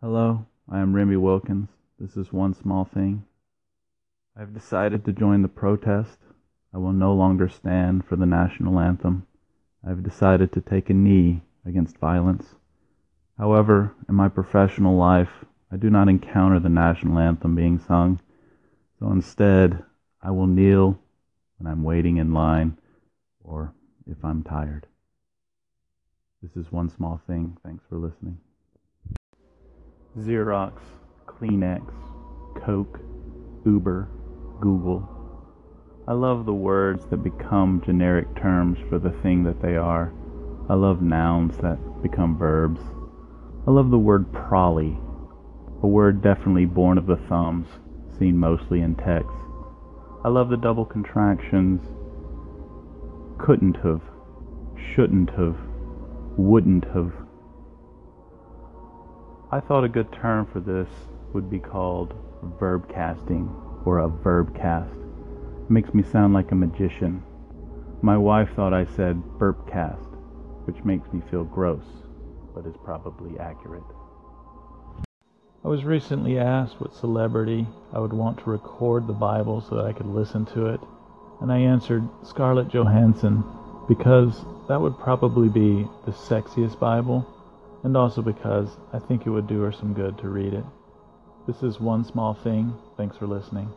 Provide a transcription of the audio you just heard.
Hello, I am Remy Wilkins. This is One Small Thing. I have decided to join the protest. I will no longer stand for the national anthem. I have decided to take a knee against violence. However, in my professional life, I do not encounter the national anthem being sung, so instead, I will kneel when I'm waiting in line or if I'm tired. This is one small thing. Thanks for listening. Xerox, Kleenex, Coke, Uber, Google. I love the words that become generic terms for the thing that they are. I love nouns that become verbs. I love the word prolly, a word definitely born of the thumbs, seen mostly in text. I love the double contractions couldn't have, shouldn't have, wouldn't have. I thought a good term for this would be called verb casting or a verb cast. It makes me sound like a magician. My wife thought I said burp cast, which makes me feel gross, but is probably accurate. I was recently asked what celebrity I would want to record the Bible so that I could listen to it, and I answered Scarlett Johansson because that would probably be the sexiest Bible, and also because I think it would do her some good to read it. This is one small thing. Thanks for listening.